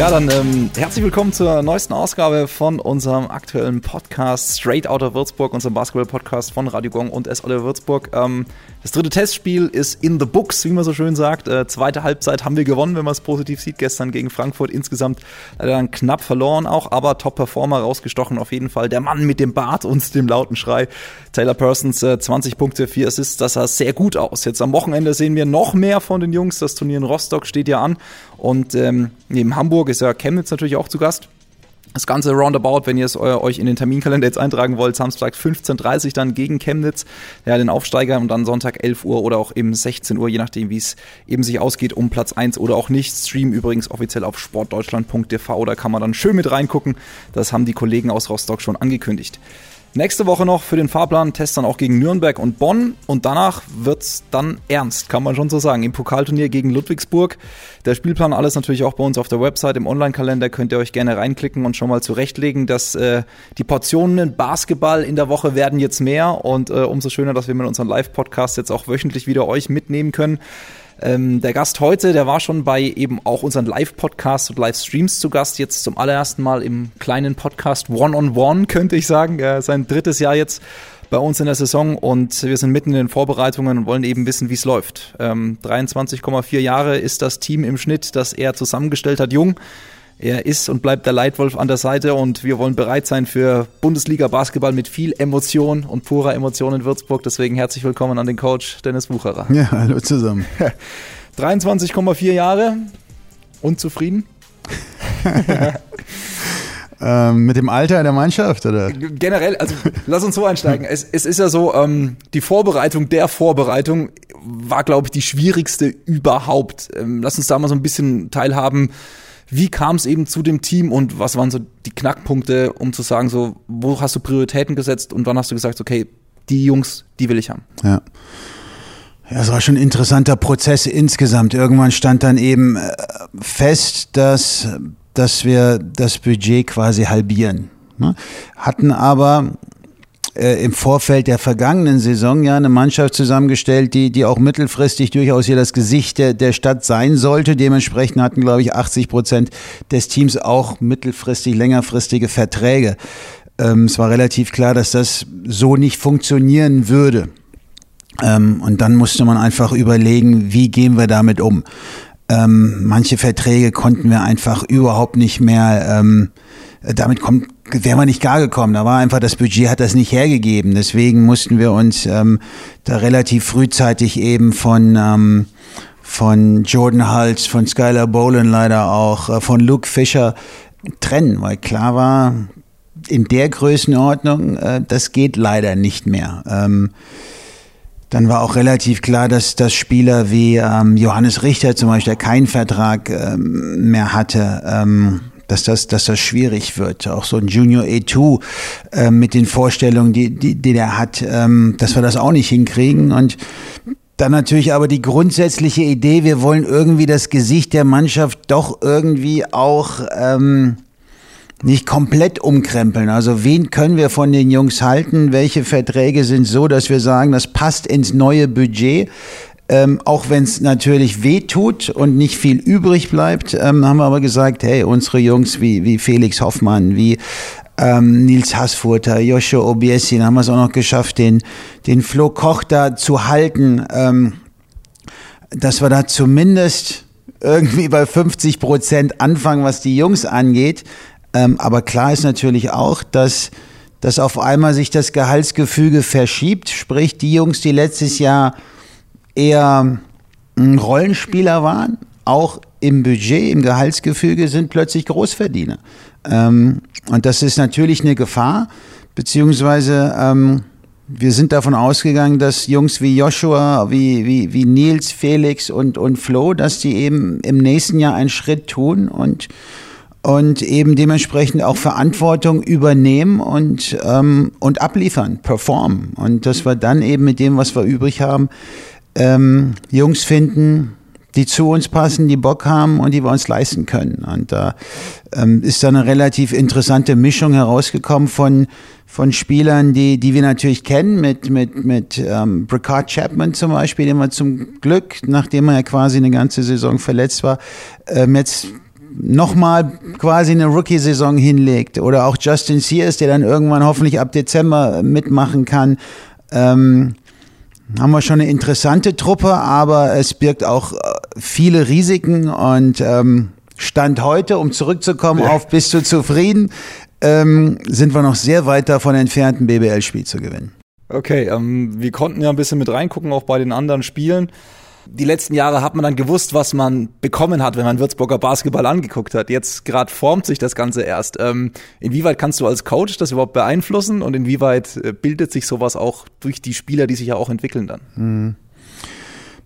Ja, dann ähm, herzlich willkommen zur neuesten Ausgabe von unserem aktuellen Podcast Straight Outta Würzburg, unserem Basketball-Podcast von Radio Gong und S. Otter Würzburg. Ähm, das dritte Testspiel ist in the books, wie man so schön sagt. Äh, zweite Halbzeit haben wir gewonnen, wenn man es positiv sieht. Gestern gegen Frankfurt insgesamt leider dann knapp verloren auch, aber Top-Performer rausgestochen auf jeden Fall. Der Mann mit dem Bart und dem lauten Schrei. Taylor Persons, äh, 20 Punkte, 4 Assists, das sah sehr gut aus. Jetzt am Wochenende sehen wir noch mehr von den Jungs. Das Turnier in Rostock steht ja an und ähm, neben Hamburg ist ja Chemnitz natürlich auch zu Gast. Das Ganze roundabout, wenn ihr es euch in den Terminkalender jetzt eintragen wollt, Samstag 15.30 Uhr dann gegen Chemnitz, ja, den Aufsteiger und dann Sonntag 11 Uhr oder auch eben 16 Uhr, je nachdem, wie es eben sich ausgeht, um Platz 1 oder auch nicht. Stream übrigens offiziell auf sportdeutschland.tv, da kann man dann schön mit reingucken. Das haben die Kollegen aus Rostock schon angekündigt. Nächste Woche noch für den Fahrplan Test dann auch gegen Nürnberg und Bonn und danach wird's dann ernst, kann man schon so sagen. Im Pokalturnier gegen Ludwigsburg. Der Spielplan alles natürlich auch bei uns auf der Website im Online-Kalender könnt ihr euch gerne reinklicken und schon mal zurechtlegen, dass äh, die Portionen Basketball in der Woche werden jetzt mehr und äh, umso schöner, dass wir mit unserem Live-Podcast jetzt auch wöchentlich wieder euch mitnehmen können. Ähm, der Gast heute, der war schon bei eben auch unseren Live-Podcasts und Livestreams zu Gast. Jetzt zum allerersten Mal im kleinen Podcast One-on-One, -on -One, könnte ich sagen. Ja, sein drittes Jahr jetzt bei uns in der Saison und wir sind mitten in den Vorbereitungen und wollen eben wissen, wie es läuft. Ähm, 23,4 Jahre ist das Team im Schnitt, das er zusammengestellt hat, jung. Er ist und bleibt der Leitwolf an der Seite und wir wollen bereit sein für Bundesliga Basketball mit viel Emotion und purer Emotion in Würzburg. Deswegen herzlich willkommen an den Coach Dennis Bucherer. Ja, hallo zusammen. 23,4 Jahre. Unzufrieden? ähm, mit dem Alter der Mannschaft, oder? Generell, also lass uns so einsteigen. Es, es ist ja so, ähm, die Vorbereitung der Vorbereitung war, glaube ich, die schwierigste überhaupt. Ähm, lass uns da mal so ein bisschen teilhaben wie kam es eben zu dem Team und was waren so die Knackpunkte, um zu sagen, so, wo hast du Prioritäten gesetzt und wann hast du gesagt, okay, die Jungs, die will ich haben? Ja. Ja, es war schon ein interessanter Prozess insgesamt. Irgendwann stand dann eben äh, fest, dass, dass wir das Budget quasi halbieren. Ne? Hatten aber äh, im Vorfeld der vergangenen Saison ja eine Mannschaft zusammengestellt, die, die auch mittelfristig durchaus hier das Gesicht der, der Stadt sein sollte. Dementsprechend hatten, glaube ich, 80 Prozent des Teams auch mittelfristig, längerfristige Verträge. Ähm, es war relativ klar, dass das so nicht funktionieren würde. Ähm, und dann musste man einfach überlegen, wie gehen wir damit um. Ähm, manche Verträge konnten wir einfach überhaupt nicht mehr, ähm, damit kommt wären wir nicht gar gekommen. Da war einfach, das Budget hat das nicht hergegeben. Deswegen mussten wir uns ähm, da relativ frühzeitig eben von, ähm, von Jordan Hals, von Skylar Boland leider auch, äh, von Luke Fischer trennen, weil klar war, in der Größenordnung, äh, das geht leider nicht mehr. Ähm, dann war auch relativ klar, dass, dass Spieler wie ähm, Johannes Richter zum Beispiel, der keinen Vertrag ähm, mehr hatte, ähm, dass das, dass das schwierig wird. Auch so ein Junior A2 äh, mit den Vorstellungen, die, die, die der hat, ähm, dass wir das auch nicht hinkriegen. Und dann natürlich aber die grundsätzliche Idee, wir wollen irgendwie das Gesicht der Mannschaft doch irgendwie auch ähm, nicht komplett umkrempeln. Also wen können wir von den Jungs halten? Welche Verträge sind so, dass wir sagen, das passt ins neue Budget? Ähm, auch wenn es natürlich weh tut und nicht viel übrig bleibt, ähm, haben wir aber gesagt, hey, unsere Jungs wie, wie Felix Hoffmann, wie ähm, Nils Hassfurter, Joshua Obiesin, haben wir es auch noch geschafft, den, den Flo Koch da zu halten, ähm, dass wir da zumindest irgendwie bei 50 Prozent anfangen, was die Jungs angeht. Ähm, aber klar ist natürlich auch, dass dass auf einmal sich das Gehaltsgefüge verschiebt, sprich die Jungs, die letztes Jahr eher Rollenspieler waren, auch im Budget, im Gehaltsgefüge, sind plötzlich Großverdiener. Ähm, und das ist natürlich eine Gefahr, beziehungsweise ähm, wir sind davon ausgegangen, dass Jungs wie Joshua, wie, wie, wie Nils, Felix und, und Flo, dass die eben im nächsten Jahr einen Schritt tun und, und eben dementsprechend auch Verantwortung übernehmen und, ähm, und abliefern, performen. Und dass wir dann eben mit dem, was wir übrig haben, ähm, Jungs finden, die zu uns passen, die Bock haben und die wir uns leisten können. Und da ähm, ist da eine relativ interessante Mischung herausgekommen von, von Spielern, die, die wir natürlich kennen, mit, mit, mit ähm, Bricard Chapman zum Beispiel, den wir zum Glück, nachdem er ja quasi eine ganze Saison verletzt war, ähm, jetzt nochmal quasi eine Rookie-Saison hinlegt oder auch Justin Sears, der dann irgendwann hoffentlich ab Dezember mitmachen kann. Ähm, haben wir schon eine interessante Truppe, aber es birgt auch äh, viele Risiken und ähm, Stand heute, um zurückzukommen auf bist du zufrieden, ähm, sind wir noch sehr weit davon entfernt, ein BBL-Spiel zu gewinnen. Okay, ähm, wir konnten ja ein bisschen mit reingucken, auch bei den anderen Spielen die letzten Jahre hat man dann gewusst, was man bekommen hat, wenn man Würzburger Basketball angeguckt hat. Jetzt gerade formt sich das Ganze erst. Ähm, inwieweit kannst du als Coach das überhaupt beeinflussen und inwieweit äh, bildet sich sowas auch durch die Spieler, die sich ja auch entwickeln dann? Mhm.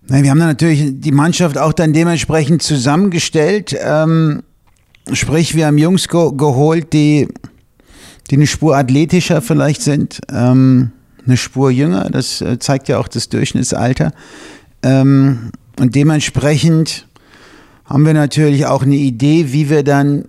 Wir haben dann natürlich die Mannschaft auch dann dementsprechend zusammengestellt. Ähm, sprich, wir haben Jungs ge geholt, die, die eine Spur athletischer vielleicht sind, ähm, eine Spur jünger. Das äh, zeigt ja auch das Durchschnittsalter. Ähm, und dementsprechend haben wir natürlich auch eine Idee, wie wir dann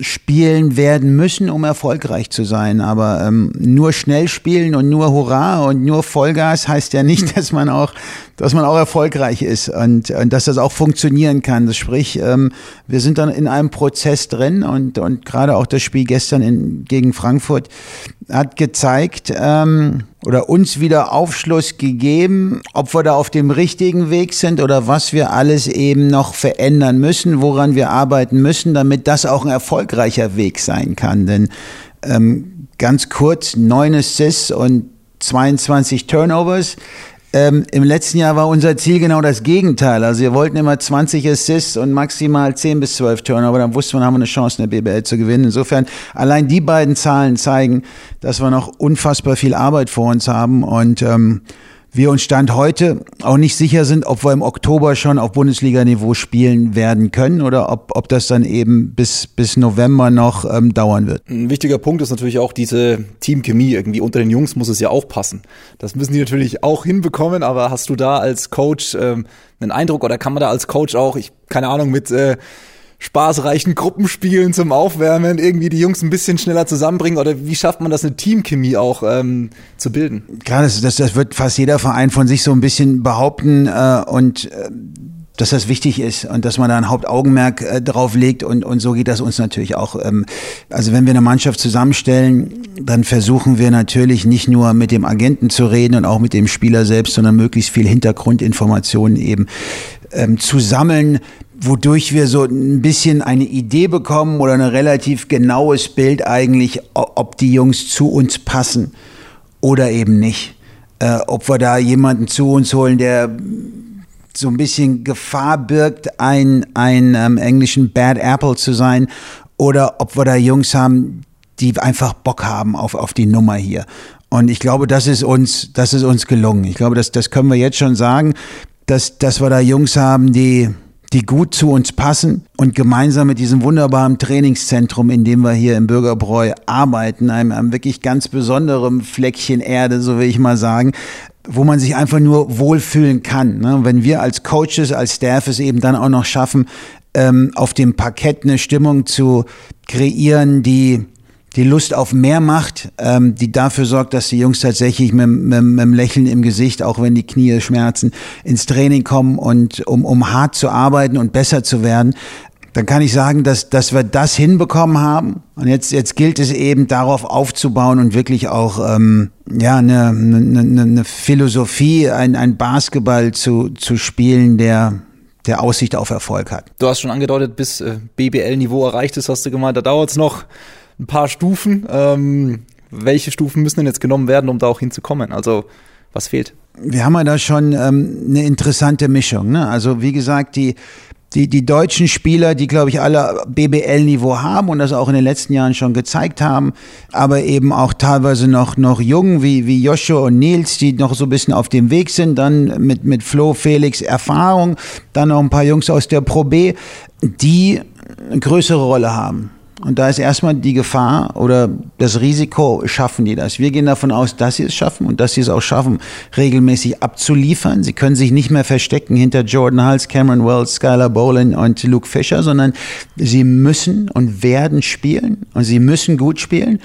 spielen werden müssen, um erfolgreich zu sein. Aber ähm, nur schnell spielen und nur Hurra und nur Vollgas heißt ja nicht, dass man auch, dass man auch erfolgreich ist und, und dass das auch funktionieren kann. Das sprich, ähm, wir sind dann in einem Prozess drin und, und gerade auch das Spiel gestern in, gegen Frankfurt hat gezeigt ähm, oder uns wieder Aufschluss gegeben, ob wir da auf dem richtigen Weg sind oder was wir alles eben noch verändern müssen, woran wir arbeiten müssen, damit das auch ein erfolgreicher Weg sein kann. Denn ähm, ganz kurz, neun Assists und 22 Turnovers ähm, Im letzten Jahr war unser Ziel genau das Gegenteil. Also wir wollten immer 20 Assists und maximal 10 bis 12 Turnover. Dann wussten wir, haben wir eine Chance, in der BBL zu gewinnen. Insofern, allein die beiden Zahlen zeigen, dass wir noch unfassbar viel Arbeit vor uns haben. Und ähm, wir uns Stand heute auch nicht sicher sind, ob wir im Oktober schon auf Bundesliga-Niveau spielen werden können oder ob, ob das dann eben bis, bis November noch ähm, dauern wird. Ein wichtiger Punkt ist natürlich auch diese Teamchemie. Irgendwie unter den Jungs muss es ja auch passen. Das müssen die natürlich auch hinbekommen, aber hast du da als Coach ähm, einen Eindruck oder kann man da als Coach auch, ich keine Ahnung, mit äh, spaßreichen Gruppenspielen zum Aufwärmen irgendwie die Jungs ein bisschen schneller zusammenbringen? Oder wie schafft man das, eine Teamchemie auch ähm, zu bilden? Klar, das, das, das wird fast jeder Verein von sich so ein bisschen behaupten äh, und äh, dass das wichtig ist und dass man da ein Hauptaugenmerk äh, drauf legt und, und so geht das uns natürlich auch. Ähm, also wenn wir eine Mannschaft zusammenstellen, dann versuchen wir natürlich nicht nur mit dem Agenten zu reden und auch mit dem Spieler selbst, sondern möglichst viel Hintergrundinformationen eben ähm, zu sammeln, wodurch wir so ein bisschen eine Idee bekommen oder ein relativ genaues Bild eigentlich, ob die Jungs zu uns passen oder eben nicht. Äh, ob wir da jemanden zu uns holen, der so ein bisschen Gefahr birgt, ein, ein ähm, englischen Bad Apple zu sein, oder ob wir da Jungs haben, die einfach Bock haben auf, auf die Nummer hier. Und ich glaube, das ist uns, das ist uns gelungen. Ich glaube, das, das können wir jetzt schon sagen, dass, dass wir da Jungs haben, die, die gut zu uns passen und gemeinsam mit diesem wunderbaren Trainingszentrum, in dem wir hier im Bürgerbräu arbeiten, einem, einem wirklich ganz besonderen Fleckchen Erde, so will ich mal sagen, wo man sich einfach nur wohlfühlen kann. Ne? Wenn wir als Coaches, als Staff es eben dann auch noch schaffen, ähm, auf dem Parkett eine Stimmung zu kreieren, die die Lust auf mehr macht, ähm, die dafür sorgt, dass die Jungs tatsächlich mit, mit, mit einem Lächeln im Gesicht, auch wenn die Knie schmerzen, ins Training kommen und um, um hart zu arbeiten und besser zu werden, dann kann ich sagen, dass, dass wir das hinbekommen haben. Und jetzt, jetzt gilt es eben darauf aufzubauen und wirklich auch ähm, ja, eine, eine, eine Philosophie, ein, ein Basketball zu, zu spielen, der, der Aussicht auf Erfolg hat. Du hast schon angedeutet, bis äh, BBL-Niveau erreicht ist, hast du gemeint, da dauert es noch ein paar Stufen. Ähm, welche Stufen müssen denn jetzt genommen werden, um da auch hinzukommen? Also was fehlt? Wir haben ja da schon ähm, eine interessante Mischung. Ne? Also wie gesagt, die die, die deutschen Spieler, die, glaube ich, alle BBL-Niveau haben und das auch in den letzten Jahren schon gezeigt haben, aber eben auch teilweise noch, noch jung, wie, wie Joshua und Nils, die noch so ein bisschen auf dem Weg sind, dann mit, mit Flo, Felix Erfahrung, dann noch ein paar Jungs aus der Pro B, die eine größere Rolle haben. Und da ist erstmal die Gefahr oder das Risiko, schaffen die das? Wir gehen davon aus, dass sie es schaffen und dass sie es auch schaffen, regelmäßig abzuliefern. Sie können sich nicht mehr verstecken hinter Jordan Hulse, Cameron Wells, Skylar Bolin und Luke Fisher, sondern sie müssen und werden spielen und sie müssen gut spielen.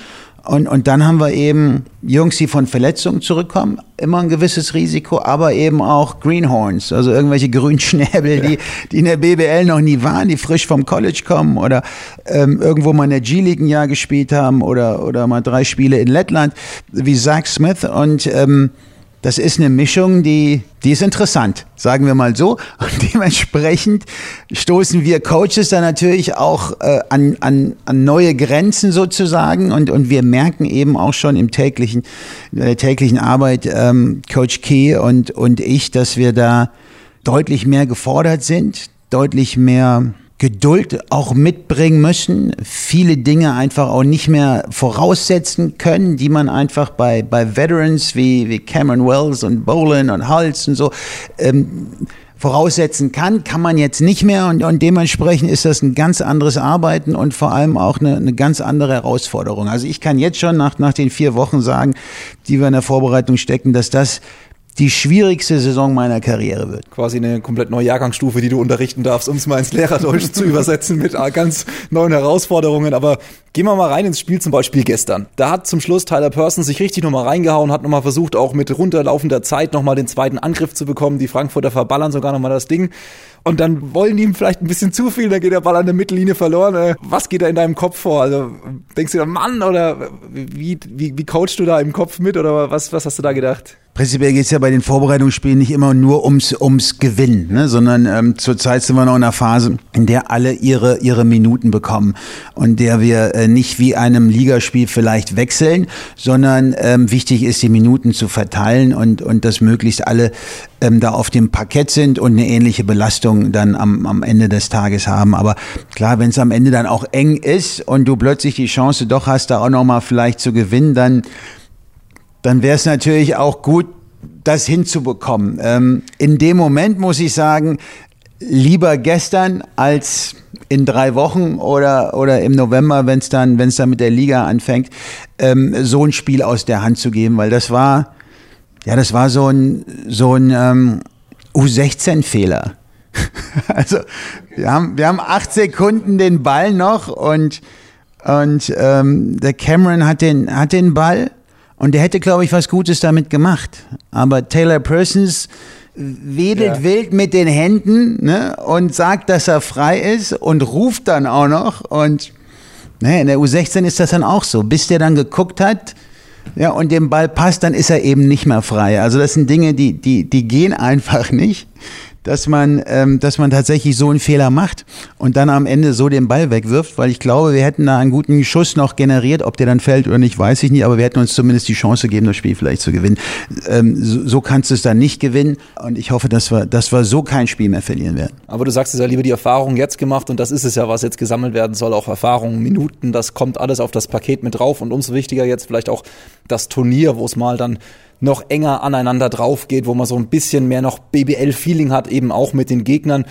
Und, und dann haben wir eben Jungs, die von Verletzungen zurückkommen, immer ein gewisses Risiko, aber eben auch Greenhorns, also irgendwelche Grünschnäbel, ja. die, die in der BBL noch nie waren, die frisch vom College kommen oder ähm, irgendwo mal in der G-League ein Jahr gespielt haben oder, oder mal drei Spiele in Lettland, wie Zach Smith. Und ähm, das ist eine Mischung, die, die ist interessant, sagen wir mal so. Und dementsprechend stoßen wir Coaches da natürlich auch äh, an, an, an neue Grenzen sozusagen. Und, und wir merken eben auch schon im täglichen, in der täglichen Arbeit, ähm, Coach Key und, und ich, dass wir da deutlich mehr gefordert sind, deutlich mehr Geduld auch mitbringen müssen, viele Dinge einfach auch nicht mehr voraussetzen können, die man einfach bei, bei Veterans wie, wie Cameron Wells und Bolin und Hals und so ähm, voraussetzen kann, kann man jetzt nicht mehr und, und dementsprechend ist das ein ganz anderes Arbeiten und vor allem auch eine, eine ganz andere Herausforderung. Also ich kann jetzt schon nach, nach den vier Wochen sagen, die wir in der Vorbereitung stecken, dass das die schwierigste Saison meiner Karriere wird. Quasi eine komplett neue Jahrgangsstufe, die du unterrichten darfst, um es mal ins Lehrerdeutsch zu übersetzen mit ganz neuen Herausforderungen. Aber gehen wir mal rein ins Spiel, zum Beispiel gestern. Da hat zum Schluss Tyler Person sich richtig nochmal reingehauen, hat nochmal versucht, auch mit runterlaufender Zeit nochmal den zweiten Angriff zu bekommen. Die Frankfurter verballern sogar nochmal das Ding. Und dann wollen die ihm vielleicht ein bisschen zu viel, dann geht der Ball an der Mittellinie verloren. Äh, was geht da in deinem Kopf vor? Also denkst du da, Mann, oder wie, wie, wie coachst du da im Kopf mit oder was, was hast du da gedacht? Prinzipiell geht es ja bei den Vorbereitungsspielen nicht immer nur ums, ums Gewinnen, ne? sondern ähm, zurzeit sind wir noch in einer Phase, in der alle ihre, ihre Minuten bekommen und der wir äh, nicht wie einem Ligaspiel vielleicht wechseln, sondern ähm, wichtig ist, die Minuten zu verteilen und, und dass möglichst alle ähm, da auf dem Parkett sind und eine ähnliche Belastung dann am, am Ende des Tages haben. Aber klar, wenn es am Ende dann auch eng ist und du plötzlich die Chance doch hast, da auch nochmal vielleicht zu gewinnen, dann dann wäre es natürlich auch gut, das hinzubekommen. Ähm, in dem Moment muss ich sagen, lieber gestern als in drei Wochen oder, oder im November, wenn es dann, wenn's dann mit der Liga anfängt, ähm, so ein Spiel aus der Hand zu geben, weil das war, ja, das war so ein, so ein ähm, U16-Fehler. also wir haben, wir haben acht Sekunden den Ball noch und, und ähm, der Cameron hat den, hat den Ball und der hätte, glaube ich, was Gutes damit gemacht. Aber Taylor Persons wedelt ja. wild mit den Händen ne, und sagt, dass er frei ist und ruft dann auch noch. Und ne, in der U16 ist das dann auch so. Bis der dann geguckt hat, ja, und dem Ball passt, dann ist er eben nicht mehr frei. Also das sind Dinge, die, die, die gehen einfach nicht dass man, ähm, dass man tatsächlich so einen Fehler macht und dann am Ende so den Ball wegwirft, weil ich glaube, wir hätten da einen guten Schuss noch generiert, ob der dann fällt oder nicht, weiß ich nicht, aber wir hätten uns zumindest die Chance gegeben, das Spiel vielleicht zu gewinnen. Ähm, so, so kannst du es dann nicht gewinnen und ich hoffe, dass wir, dass wir so kein Spiel mehr verlieren werden. Aber du sagst es ja lieber die Erfahrung jetzt gemacht und das ist es ja, was jetzt gesammelt werden soll, auch Erfahrungen, Minuten, das kommt alles auf das Paket mit drauf und umso wichtiger jetzt vielleicht auch das Turnier, wo es mal dann noch enger aneinander drauf geht, wo man so ein bisschen mehr noch BBL-Feeling hat, eben auch mit den Gegnern.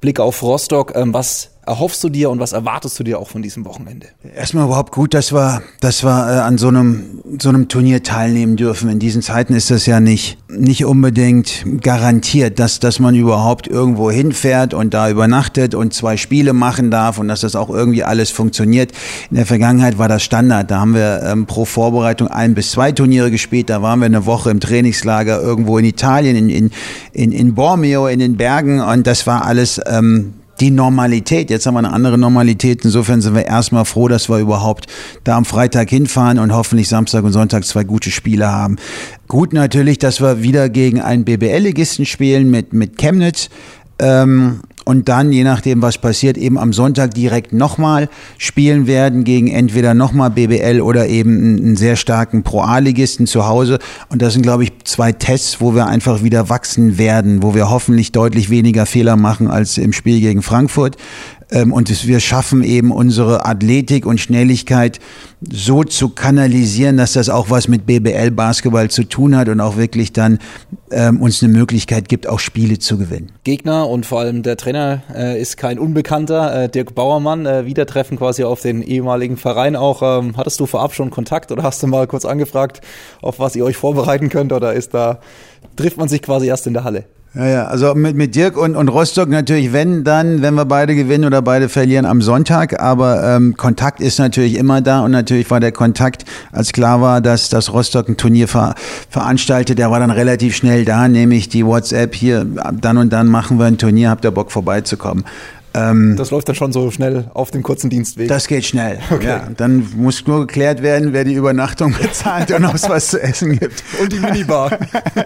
Blick auf Rostock, ähm, was erhoffst du dir und was erwartest du dir auch von diesem Wochenende? Erstmal überhaupt gut, dass wir, dass wir äh, an so einem, so einem Turnier teilnehmen dürfen. In diesen Zeiten ist das ja nicht, nicht unbedingt garantiert, dass, dass man überhaupt irgendwo hinfährt und da übernachtet und zwei Spiele machen darf und dass das auch irgendwie alles funktioniert. In der Vergangenheit war das Standard. Da haben wir ähm, pro Vorbereitung ein bis zwei Turniere gespielt. Da waren wir eine Woche im Trainingslager irgendwo in Italien, in, in, in, in Bormio, in den Bergen und das war alles ähm, die Normalität. Jetzt haben wir eine andere Normalität. Insofern sind wir erstmal froh, dass wir überhaupt da am Freitag hinfahren und hoffentlich Samstag und Sonntag zwei gute Spiele haben. Gut natürlich, dass wir wieder gegen einen BBL-Ligisten spielen mit, mit Chemnitz. Ähm, und dann, je nachdem, was passiert, eben am Sonntag direkt nochmal spielen werden gegen entweder nochmal BBL oder eben einen sehr starken Pro-A-Ligisten zu Hause. Und das sind, glaube ich, zwei Tests, wo wir einfach wieder wachsen werden, wo wir hoffentlich deutlich weniger Fehler machen als im Spiel gegen Frankfurt. Ähm, und wir schaffen eben unsere Athletik und Schnelligkeit so zu kanalisieren, dass das auch was mit BBL-Basketball zu tun hat und auch wirklich dann ähm, uns eine Möglichkeit gibt, auch Spiele zu gewinnen. Gegner und vor allem der Trainer äh, ist kein Unbekannter. Äh, Dirk Bauermann, äh, wieder treffen quasi auf den ehemaligen Verein auch. Ähm, hattest du vorab schon Kontakt oder hast du mal kurz angefragt, auf was ihr euch vorbereiten könnt oder ist da, trifft man sich quasi erst in der Halle? Ja, ja, also mit, mit Dirk und, und Rostock natürlich, wenn dann, wenn wir beide gewinnen oder beide verlieren am Sonntag, aber ähm, Kontakt ist natürlich immer da und natürlich war der Kontakt, als klar war, dass das Rostock ein Turnier ver, veranstaltet, der war dann relativ schnell da, nämlich die WhatsApp hier, dann und dann machen wir ein Turnier, habt ihr Bock vorbeizukommen. Ähm, das läuft dann schon so schnell auf dem kurzen Dienstweg. Das geht schnell. Okay. Ja, dann muss nur geklärt werden, wer die Übernachtung bezahlt und ob es was zu essen gibt. Und die Minibar.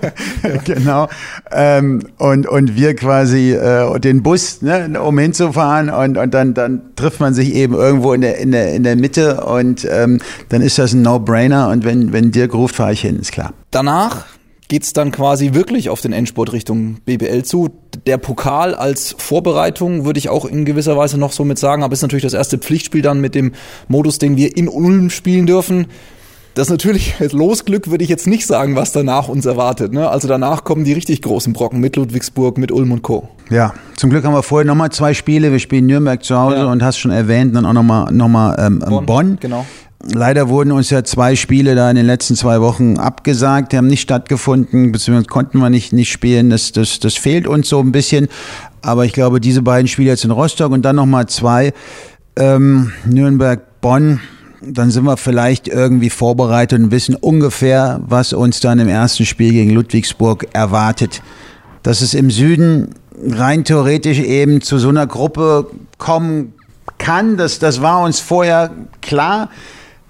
genau. Ähm, und, und wir quasi äh, den Bus, ne, um hinzufahren und, und dann, dann trifft man sich eben irgendwo in der, in der, in der Mitte und ähm, dann ist das ein No-Brainer und wenn, wenn Dirk ruft, fahre ich hin, ist klar. Danach geht es dann quasi wirklich auf den Endsport Richtung BBL zu. Der Pokal als Vorbereitung würde ich auch in gewisser Weise noch so mit sagen, aber ist natürlich das erste Pflichtspiel dann mit dem Modus, den wir in Ulm spielen dürfen. Das ist natürlich Losglück, würde ich jetzt nicht sagen, was danach uns erwartet. Ne? Also danach kommen die richtig großen Brocken mit Ludwigsburg, mit Ulm und Co. Ja, zum Glück haben wir vorher nochmal zwei Spiele. Wir spielen Nürnberg zu Hause ja. und hast schon erwähnt, dann auch nochmal noch mal, ähm, Bonn. Bonn. Genau. Leider wurden uns ja zwei Spiele da in den letzten zwei Wochen abgesagt, die haben nicht stattgefunden, beziehungsweise konnten wir nicht, nicht spielen. Das, das, das fehlt uns so ein bisschen. Aber ich glaube, diese beiden Spiele jetzt in Rostock und dann nochmal zwei, ähm, Nürnberg, Bonn, dann sind wir vielleicht irgendwie vorbereitet und wissen ungefähr, was uns dann im ersten Spiel gegen Ludwigsburg erwartet. Dass es im Süden rein theoretisch eben zu so einer Gruppe kommen kann, das, das war uns vorher klar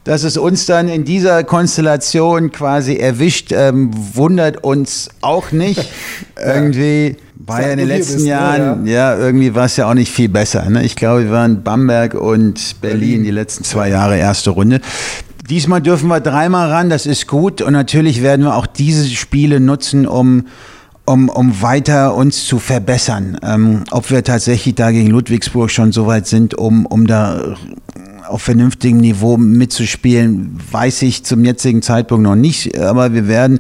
dass es uns dann in dieser Konstellation quasi erwischt, ähm, wundert uns auch nicht. irgendwie war ja in den letzten bist, ne? Jahren, ne, ja. ja. irgendwie war es ja auch nicht viel besser. Ne? Ich glaube, wir waren Bamberg und Berlin, Berlin die letzten zwei Jahre erste Runde. Diesmal dürfen wir dreimal ran, das ist gut. Und natürlich werden wir auch diese Spiele nutzen, um um, um weiter uns zu verbessern. Ähm, ob wir tatsächlich da gegen Ludwigsburg schon so weit sind, um, um da auf vernünftigem Niveau mitzuspielen, weiß ich zum jetzigen Zeitpunkt noch nicht. Aber wir werden,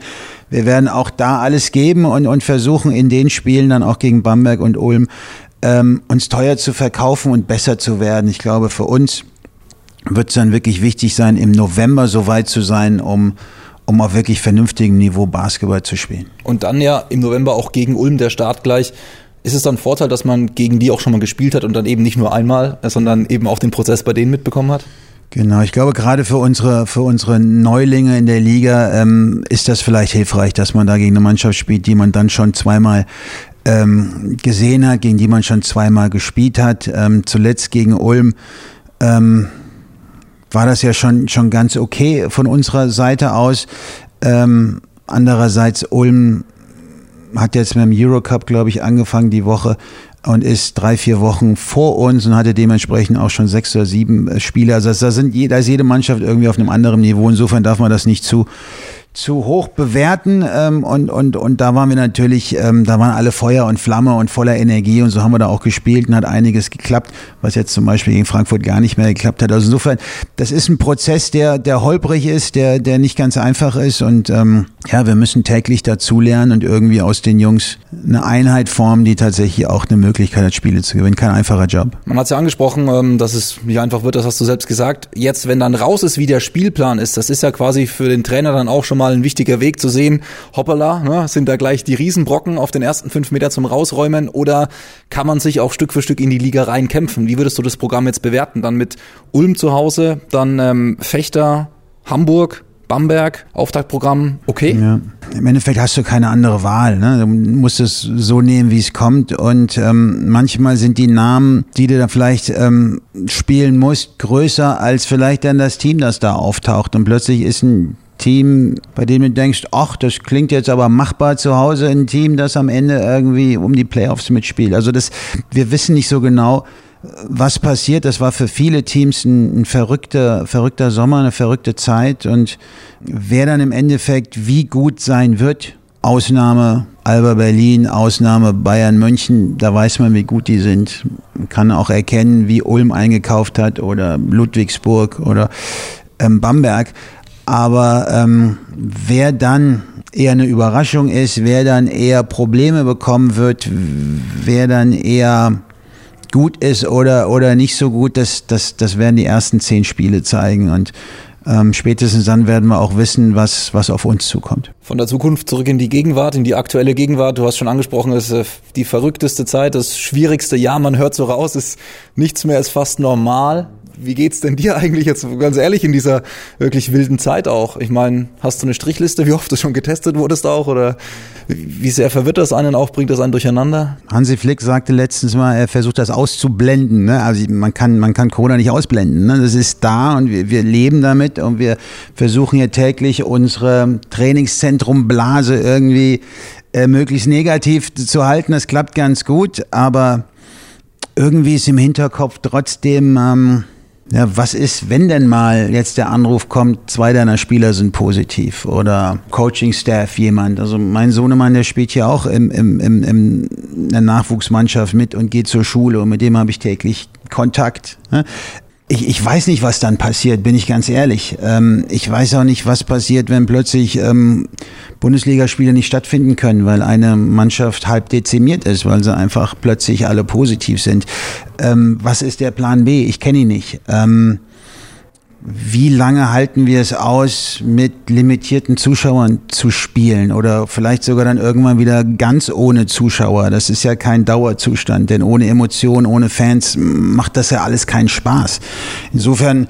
wir werden auch da alles geben und, und versuchen in den Spielen dann auch gegen Bamberg und Ulm ähm, uns teuer zu verkaufen und besser zu werden. Ich glaube, für uns wird es dann wirklich wichtig sein, im November so weit zu sein, um um auf wirklich vernünftigem Niveau Basketball zu spielen. Und dann ja im November auch gegen Ulm der Start gleich. Ist es dann ein Vorteil, dass man gegen die auch schon mal gespielt hat und dann eben nicht nur einmal, sondern eben auch den Prozess bei denen mitbekommen hat? Genau, ich glaube gerade für unsere für unsere Neulinge in der Liga ähm, ist das vielleicht hilfreich, dass man da gegen eine Mannschaft spielt, die man dann schon zweimal ähm, gesehen hat, gegen die man schon zweimal gespielt hat. Ähm, zuletzt gegen Ulm ähm, war das ja schon schon ganz okay von unserer Seite aus. Ähm, andererseits Ulm hat jetzt mit dem Eurocup, glaube ich, angefangen die Woche und ist drei, vier Wochen vor uns und hatte dementsprechend auch schon sechs oder sieben äh, Spiele. Also da, sind, da ist jede Mannschaft irgendwie auf einem anderen Niveau. Insofern darf man das nicht zu, zu hoch bewerten ähm, und, und, und da waren wir natürlich, ähm, da waren alle Feuer und Flamme und voller Energie und so haben wir da auch gespielt und hat einiges geklappt, was jetzt zum Beispiel gegen Frankfurt gar nicht mehr geklappt hat. Also insofern, das ist ein Prozess, der, der holprig ist, der, der nicht ganz einfach ist und ähm, ja, wir müssen täglich dazulernen und irgendwie aus den Jungs eine Einheit formen, die tatsächlich auch eine Möglichkeit hat, Spiele zu gewinnen. Kein einfacher Job. Man hat es ja angesprochen, ähm, dass es nicht einfach wird, das hast du selbst gesagt. Jetzt, wenn dann raus ist, wie der Spielplan ist, das ist ja quasi für den Trainer dann auch schon mal ein wichtiger Weg zu sehen. Hoppala, ne, sind da gleich die Riesenbrocken auf den ersten fünf Meter zum Rausräumen oder kann man sich auch Stück für Stück in die Liga reinkämpfen? Wie würdest du das Programm jetzt bewerten? Dann mit Ulm zu Hause, dann ähm, Fechter, Hamburg, Bamberg, Auftaktprogramm, okay? Ja. Im Endeffekt hast du keine andere Wahl. Ne? Du musst es so nehmen, wie es kommt. Und ähm, manchmal sind die Namen, die du da vielleicht ähm, spielen musst, größer als vielleicht dann das Team, das da auftaucht. Und plötzlich ist ein Team, bei dem du denkst, ach, das klingt jetzt aber machbar zu Hause, ein Team, das am Ende irgendwie um die Playoffs mitspielt. Also das, wir wissen nicht so genau, was passiert. Das war für viele Teams ein, ein, verrückter, verrückter Sommer, eine verrückte Zeit. Und wer dann im Endeffekt wie gut sein wird, Ausnahme Alba Berlin, Ausnahme Bayern München, da weiß man, wie gut die sind. Man kann auch erkennen, wie Ulm eingekauft hat oder Ludwigsburg oder ähm, Bamberg. Aber ähm, wer dann eher eine Überraschung ist, wer dann eher Probleme bekommen wird, wer dann eher gut ist oder, oder nicht so gut, das, das, das werden die ersten zehn Spiele zeigen. Und ähm, spätestens dann werden wir auch wissen, was, was auf uns zukommt. Von der Zukunft zurück in die Gegenwart, in die aktuelle Gegenwart. Du hast schon angesprochen, es ist äh, die verrückteste Zeit, das schwierigste Jahr. Man hört so raus, ist nichts mehr, ist fast normal. Wie geht's denn dir eigentlich jetzt ganz ehrlich in dieser wirklich wilden Zeit auch? Ich meine, hast du eine Strichliste, wie oft du schon getestet wurdest auch oder wie sehr verwirrt das einen auch, bringt das einen durcheinander? Hansi Flick sagte letztens mal, er versucht das auszublenden. Ne? Also man kann, man kann Corona nicht ausblenden. Ne? Das ist da und wir, wir leben damit und wir versuchen ja täglich unsere Trainingszentrumblase irgendwie äh, möglichst negativ zu halten. Das klappt ganz gut, aber irgendwie ist im Hinterkopf trotzdem ähm, ja, was ist, wenn denn mal jetzt der Anruf kommt, zwei deiner Spieler sind positiv oder Coaching-Staff jemand. Also mein Sohnemann, der spielt ja auch im, im, im, in der Nachwuchsmannschaft mit und geht zur Schule und mit dem habe ich täglich Kontakt. Ich, ich weiß nicht, was dann passiert, bin ich ganz ehrlich. Ähm, ich weiß auch nicht, was passiert, wenn plötzlich ähm, Bundesligaspiele nicht stattfinden können, weil eine Mannschaft halb dezimiert ist, weil sie einfach plötzlich alle positiv sind. Ähm, was ist der Plan B? Ich kenne ihn nicht. Ähm, wie lange halten wir es aus, mit limitierten Zuschauern zu spielen oder vielleicht sogar dann irgendwann wieder ganz ohne Zuschauer? Das ist ja kein Dauerzustand, denn ohne Emotionen, ohne Fans macht das ja alles keinen Spaß. Insofern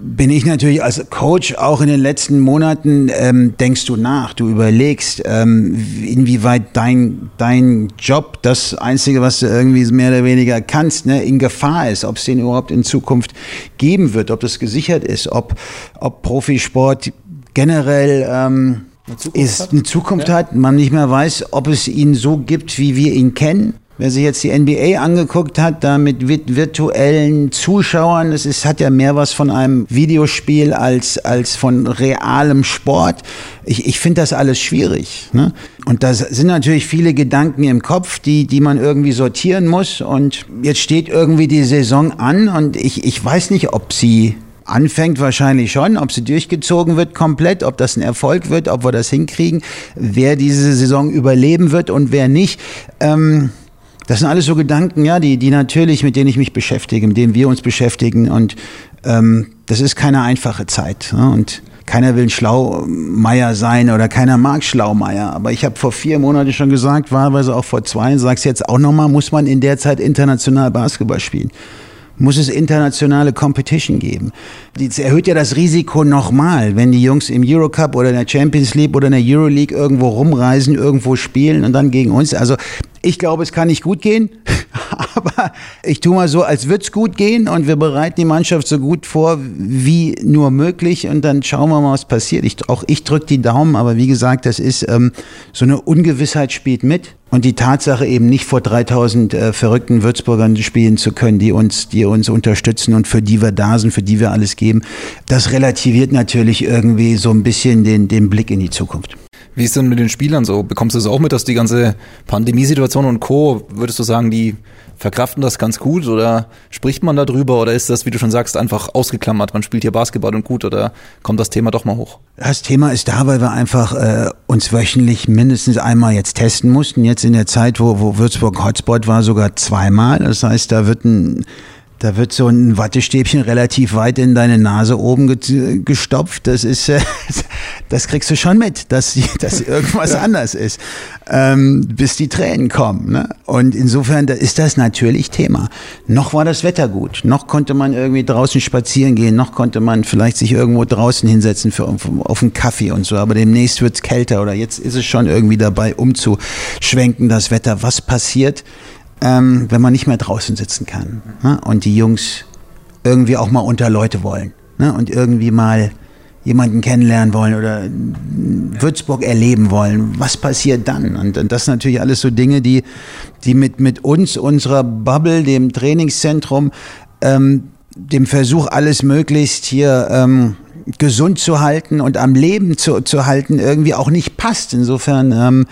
bin ich natürlich als Coach auch in den letzten Monaten, ähm, denkst du nach, du überlegst, ähm, inwieweit dein, dein Job, das Einzige, was du irgendwie mehr oder weniger kannst, ne, in Gefahr ist, ob es den überhaupt in Zukunft geben wird, ob das gesichert ist, ob, ob Profisport generell ähm, eine ist, eine Zukunft hat, man nicht mehr weiß, ob es ihn so gibt, wie wir ihn kennen Wer sich jetzt die NBA angeguckt hat, da mit virtuellen Zuschauern, das ist, hat ja mehr was von einem Videospiel als, als von realem Sport. Ich, ich finde das alles schwierig. Ne? Und da sind natürlich viele Gedanken im Kopf, die, die man irgendwie sortieren muss. Und jetzt steht irgendwie die Saison an und ich, ich weiß nicht, ob sie anfängt wahrscheinlich schon, ob sie durchgezogen wird komplett, ob das ein Erfolg wird, ob wir das hinkriegen, wer diese Saison überleben wird und wer nicht. Ähm, das sind alles so Gedanken, ja, die, die natürlich, mit denen ich mich beschäftige, mit denen wir uns beschäftigen. Und ähm, das ist keine einfache Zeit. Ne? Und keiner will ein Schlaumeier sein oder keiner mag Schlaumeier. Aber ich habe vor vier Monaten schon gesagt, wahlweise auch vor zwei, sag's jetzt auch nochmal, muss man in der Zeit international Basketball spielen muss es internationale Competition geben. Das erhöht ja das Risiko nochmal, wenn die Jungs im Eurocup oder in der Champions League oder in der Euroleague irgendwo rumreisen, irgendwo spielen und dann gegen uns. Also ich glaube, es kann nicht gut gehen, aber ich tue mal so, als würde es gut gehen und wir bereiten die Mannschaft so gut vor wie nur möglich und dann schauen wir mal, was passiert. Ich, auch ich drücke die Daumen, aber wie gesagt, das ist ähm, so eine Ungewissheit spielt mit und die Tatsache eben nicht vor 3000 äh, verrückten Würzburgern spielen zu können, die uns, die uns unterstützen und für die wir da sind, für die wir alles geben, das relativiert natürlich irgendwie so ein bisschen den, den Blick in die Zukunft. Wie ist denn mit den Spielern so? Bekommst du es auch mit, dass die ganze Pandemiesituation und Co., würdest du sagen, die verkraften das ganz gut oder spricht man darüber oder ist das, wie du schon sagst, einfach ausgeklammert? Man spielt hier Basketball und gut oder kommt das Thema doch mal hoch? Das Thema ist da, weil wir einfach äh, uns wöchentlich mindestens einmal jetzt testen mussten. Jetzt in der Zeit, wo, wo Würzburg Hotspot war, sogar zweimal. Das heißt, da wird ein da wird so ein Wattestäbchen relativ weit in deine Nase oben gestopft. Das ist, äh, das kriegst du schon mit, dass, dass irgendwas anders ist, ähm, bis die Tränen kommen. Ne? Und insofern da ist das natürlich Thema. Noch war das Wetter gut, noch konnte man irgendwie draußen spazieren gehen, noch konnte man vielleicht sich irgendwo draußen hinsetzen für auf einen Kaffee und so. Aber demnächst wird's kälter oder jetzt ist es schon irgendwie dabei, umzuschwenken das Wetter. Was passiert? Ähm, wenn man nicht mehr draußen sitzen kann ne? und die Jungs irgendwie auch mal unter Leute wollen ne? und irgendwie mal jemanden kennenlernen wollen oder Würzburg erleben wollen, was passiert dann? Und, und das sind natürlich alles so Dinge, die, die mit, mit uns, unserer Bubble, dem Trainingszentrum, ähm, dem Versuch, alles möglichst hier ähm, gesund zu halten und am Leben zu, zu halten, irgendwie auch nicht passt. Insofern ähm,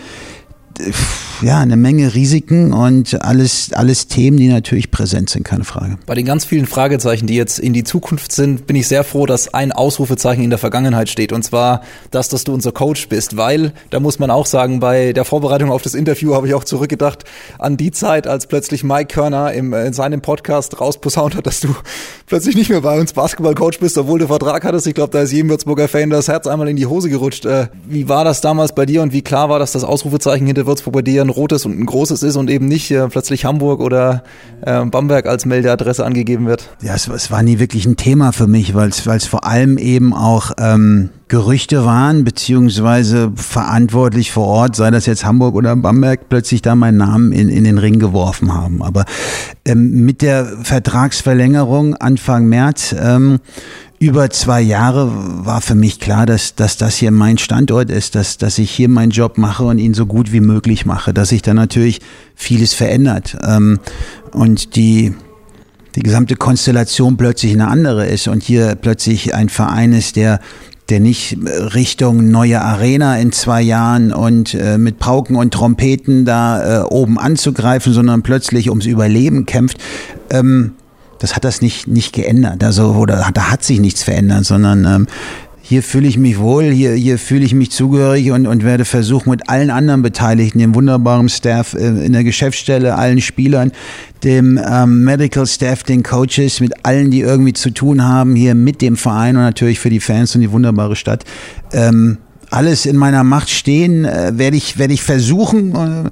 ja, eine Menge Risiken und alles, alles Themen, die natürlich präsent sind, keine Frage. Bei den ganz vielen Fragezeichen, die jetzt in die Zukunft sind, bin ich sehr froh, dass ein Ausrufezeichen in der Vergangenheit steht. Und zwar das, dass du unser Coach bist. Weil, da muss man auch sagen, bei der Vorbereitung auf das Interview habe ich auch zurückgedacht an die Zeit, als plötzlich Mike Körner im, in seinem Podcast rausposaunt hat, dass du plötzlich nicht mehr bei uns Basketballcoach bist, obwohl du Vertrag hattest. Ich glaube, da ist jedem Würzburger Fan das Herz einmal in die Hose gerutscht. Äh, wie war das damals bei dir und wie klar war, dass das Ausrufezeichen hinter Würzburg bei dir ein rotes und ein großes ist und eben nicht äh, plötzlich Hamburg oder äh, Bamberg als Meldeadresse angegeben wird? Ja, es, es war nie wirklich ein Thema für mich, weil es vor allem eben auch ähm, Gerüchte waren, beziehungsweise verantwortlich vor Ort, sei das jetzt Hamburg oder Bamberg, plötzlich da meinen Namen in, in den Ring geworfen haben. Aber ähm, mit der Vertragsverlängerung Anfang März ähm, über zwei Jahre war für mich klar, dass, dass das hier mein Standort ist, dass, dass ich hier meinen Job mache und ihn so gut wie möglich mache, dass sich da natürlich vieles verändert. Ähm, und die, die gesamte Konstellation plötzlich eine andere ist und hier plötzlich ein Verein ist, der der nicht Richtung neue Arena in zwei Jahren und äh, mit Pauken und Trompeten da äh, oben anzugreifen, sondern plötzlich ums Überleben kämpft. Ähm, das hat das nicht, nicht geändert. Also, oder da hat sich nichts verändert, sondern ähm, hier fühle ich mich wohl, hier, hier fühle ich mich zugehörig und, und werde versuchen, mit allen anderen Beteiligten, dem wunderbaren Staff äh, in der Geschäftsstelle, allen Spielern, dem ähm, Medical Staff, den Coaches, mit allen, die irgendwie zu tun haben, hier mit dem Verein und natürlich für die Fans und die wunderbare Stadt, ähm, alles in meiner Macht stehen, äh, werde ich, werde ich versuchen, äh,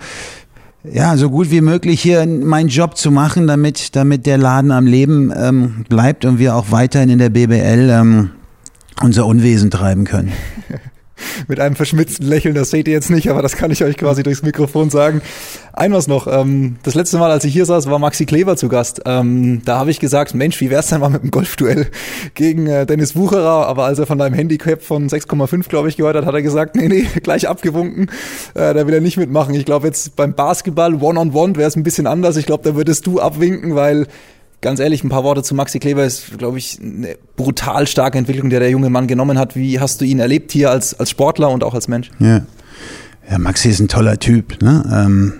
ja, so gut wie möglich hier meinen Job zu machen, damit, damit der Laden am Leben ähm, bleibt und wir auch weiterhin in der BBL ähm, unser Unwesen treiben können. Mit einem verschmitzten Lächeln, das seht ihr jetzt nicht, aber das kann ich euch quasi durchs Mikrofon sagen. Ein was noch, ähm, das letzte Mal, als ich hier saß, war Maxi Kleber zu Gast. Ähm, da habe ich gesagt, Mensch, wie wär's denn mal mit einem Golfduell gegen äh, Dennis Wucherer? Aber als er von deinem Handicap von 6,5, glaube ich, gehört hat, hat er gesagt, nee, nee, gleich abgewunken. Äh, da will er nicht mitmachen. Ich glaube jetzt beim Basketball One-on-One wäre es ein bisschen anders. Ich glaube, da würdest du abwinken, weil ganz ehrlich, ein paar Worte zu Maxi Kleber ist, glaube ich, eine brutal starke Entwicklung, die der junge Mann genommen hat. Wie hast du ihn erlebt hier als, als Sportler und auch als Mensch? Ja, ja Maxi ist ein toller Typ. Ne? Ähm,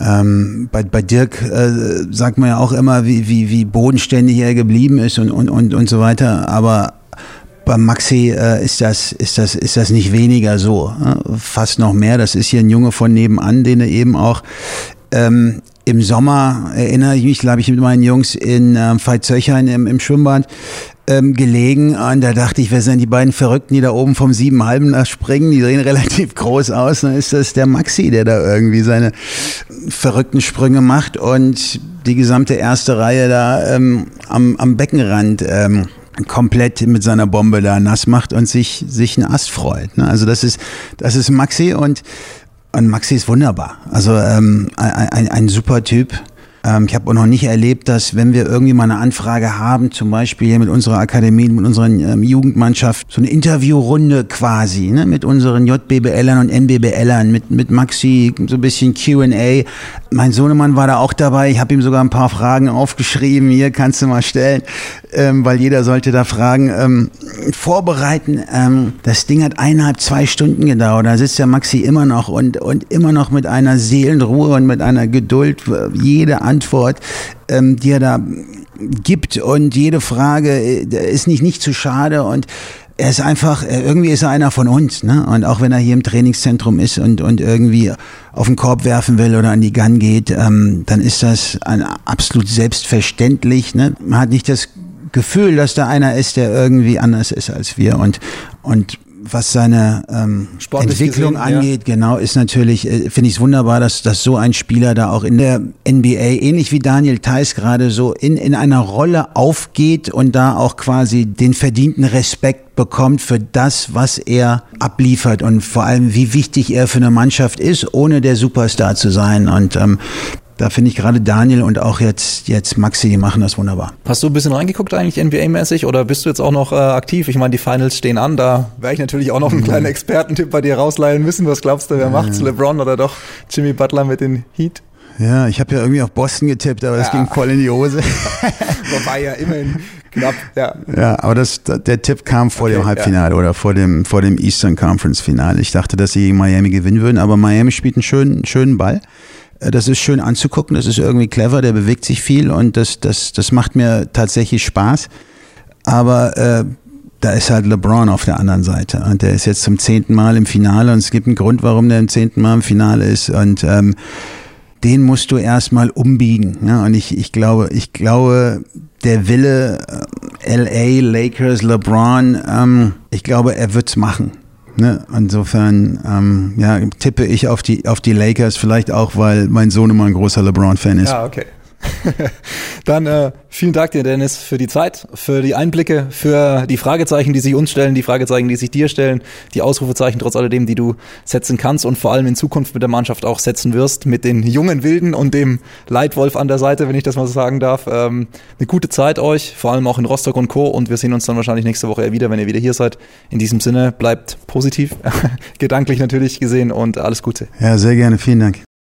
ähm, bei, bei Dirk äh, sagt man ja auch immer, wie, wie, wie bodenständig er geblieben ist und, und, und, und so weiter. Aber bei Maxi äh, ist, das, ist, das, ist das nicht weniger so. Äh? Fast noch mehr. Das ist hier ein Junge von nebenan, den er eben auch ähm, im Sommer erinnere ich mich, glaube ich, mit meinen Jungs in ähm, Veitshöchheim im, im Schwimmbad ähm, gelegen und da dachte ich, wer sind die beiden Verrückten, die da oben vom Siebenhalben springen, die sehen relativ groß aus, dann ist das der Maxi, der da irgendwie seine verrückten Sprünge macht und die gesamte erste Reihe da ähm, am, am Beckenrand ähm, komplett mit seiner Bombe da nass macht und sich, sich einen Ast freut. Ne? Also das ist, das ist Maxi und und Maxi ist wunderbar. Also ähm, ein, ein, ein super Typ. Ähm, ich habe auch noch nicht erlebt, dass wenn wir irgendwie mal eine Anfrage haben, zum Beispiel hier mit unserer Akademie, mit unserer ähm, Jugendmannschaft, so eine Interviewrunde quasi, ne, mit unseren JBBLern und NBBLern, mit, mit Maxi, so ein bisschen Q&A. Mein Sohnemann war da auch dabei. Ich habe ihm sogar ein paar Fragen aufgeschrieben. Hier kannst du mal stellen, ähm, weil jeder sollte da Fragen ähm, vorbereiten. Ähm, das Ding hat eineinhalb, zwei Stunden gedauert. Da sitzt der Maxi immer noch und, und immer noch mit einer Seelenruhe und mit einer Geduld. Jede Antwort, ähm, die er da gibt und jede Frage äh, ist nicht, nicht zu schade und er ist einfach, äh, irgendwie ist er einer von uns, ne? Und auch wenn er hier im Trainingszentrum ist und, und irgendwie auf den Korb werfen will oder an die Gun geht, ähm, dann ist das ein, absolut selbstverständlich, ne? Man hat nicht das Gefühl, dass da einer ist, der irgendwie anders ist als wir und, und was seine ähm, Entwicklung gesehen, angeht, ja. genau, ist natürlich, äh, finde ich es wunderbar, dass, dass so ein Spieler da auch in der NBA, ähnlich wie Daniel Theiss gerade so in, in einer Rolle aufgeht und da auch quasi den verdienten Respekt bekommt für das, was er abliefert und vor allem, wie wichtig er für eine Mannschaft ist, ohne der Superstar zu sein. Und ähm, da finde ich gerade Daniel und auch jetzt, jetzt Maxi, die machen das wunderbar. Hast du ein bisschen reingeguckt eigentlich NBA-mäßig oder bist du jetzt auch noch äh, aktiv? Ich meine, die Finals stehen an, da wäre ich natürlich auch noch einen mhm. kleinen Expertentipp bei dir rausleihen müssen. Was glaubst du, wer mhm. macht's? LeBron oder doch Jimmy Butler mit den Heat? Ja, ich habe ja irgendwie auf Boston getippt, aber das ja. ging voll in die Hose. Wobei ja immerhin Knapp, ja. Ja, aber das, der Tipp kam vor okay, dem Halbfinale ja. oder vor dem, vor dem Eastern Conference Finale. Ich dachte, dass sie gegen Miami gewinnen würden, aber Miami spielt einen schönen, schönen Ball. Äh, das ist schön anzugucken, das ist irgendwie clever, der bewegt sich viel und das, das, das macht mir tatsächlich Spaß. Aber äh, da ist halt LeBron auf der anderen Seite und der ist jetzt zum zehnten Mal im Finale und es gibt einen Grund, warum der im zehnten Mal im Finale ist und ähm, den musst du erstmal umbiegen. Ja? Und ich, ich glaube, ich glaube, der Wille äh, LA, Lakers, LeBron, ähm, ich glaube, er wird's machen. Ne? Insofern ähm, ja, tippe ich auf die, auf die Lakers, vielleicht auch, weil mein Sohn immer ein großer LeBron-Fan ist. Ja, okay. Dann äh, vielen Dank dir, Dennis, für die Zeit, für die Einblicke, für die Fragezeichen, die sich uns stellen, die Fragezeichen, die sich dir stellen, die Ausrufezeichen trotz alledem, die du setzen kannst und vor allem in Zukunft mit der Mannschaft auch setzen wirst, mit den jungen Wilden und dem Leitwolf an der Seite, wenn ich das mal so sagen darf. Ähm, eine gute Zeit euch, vor allem auch in Rostock und Co. Und wir sehen uns dann wahrscheinlich nächste Woche wieder, wenn ihr wieder hier seid. In diesem Sinne, bleibt positiv, gedanklich natürlich gesehen und alles Gute. Ja, sehr gerne. Vielen Dank.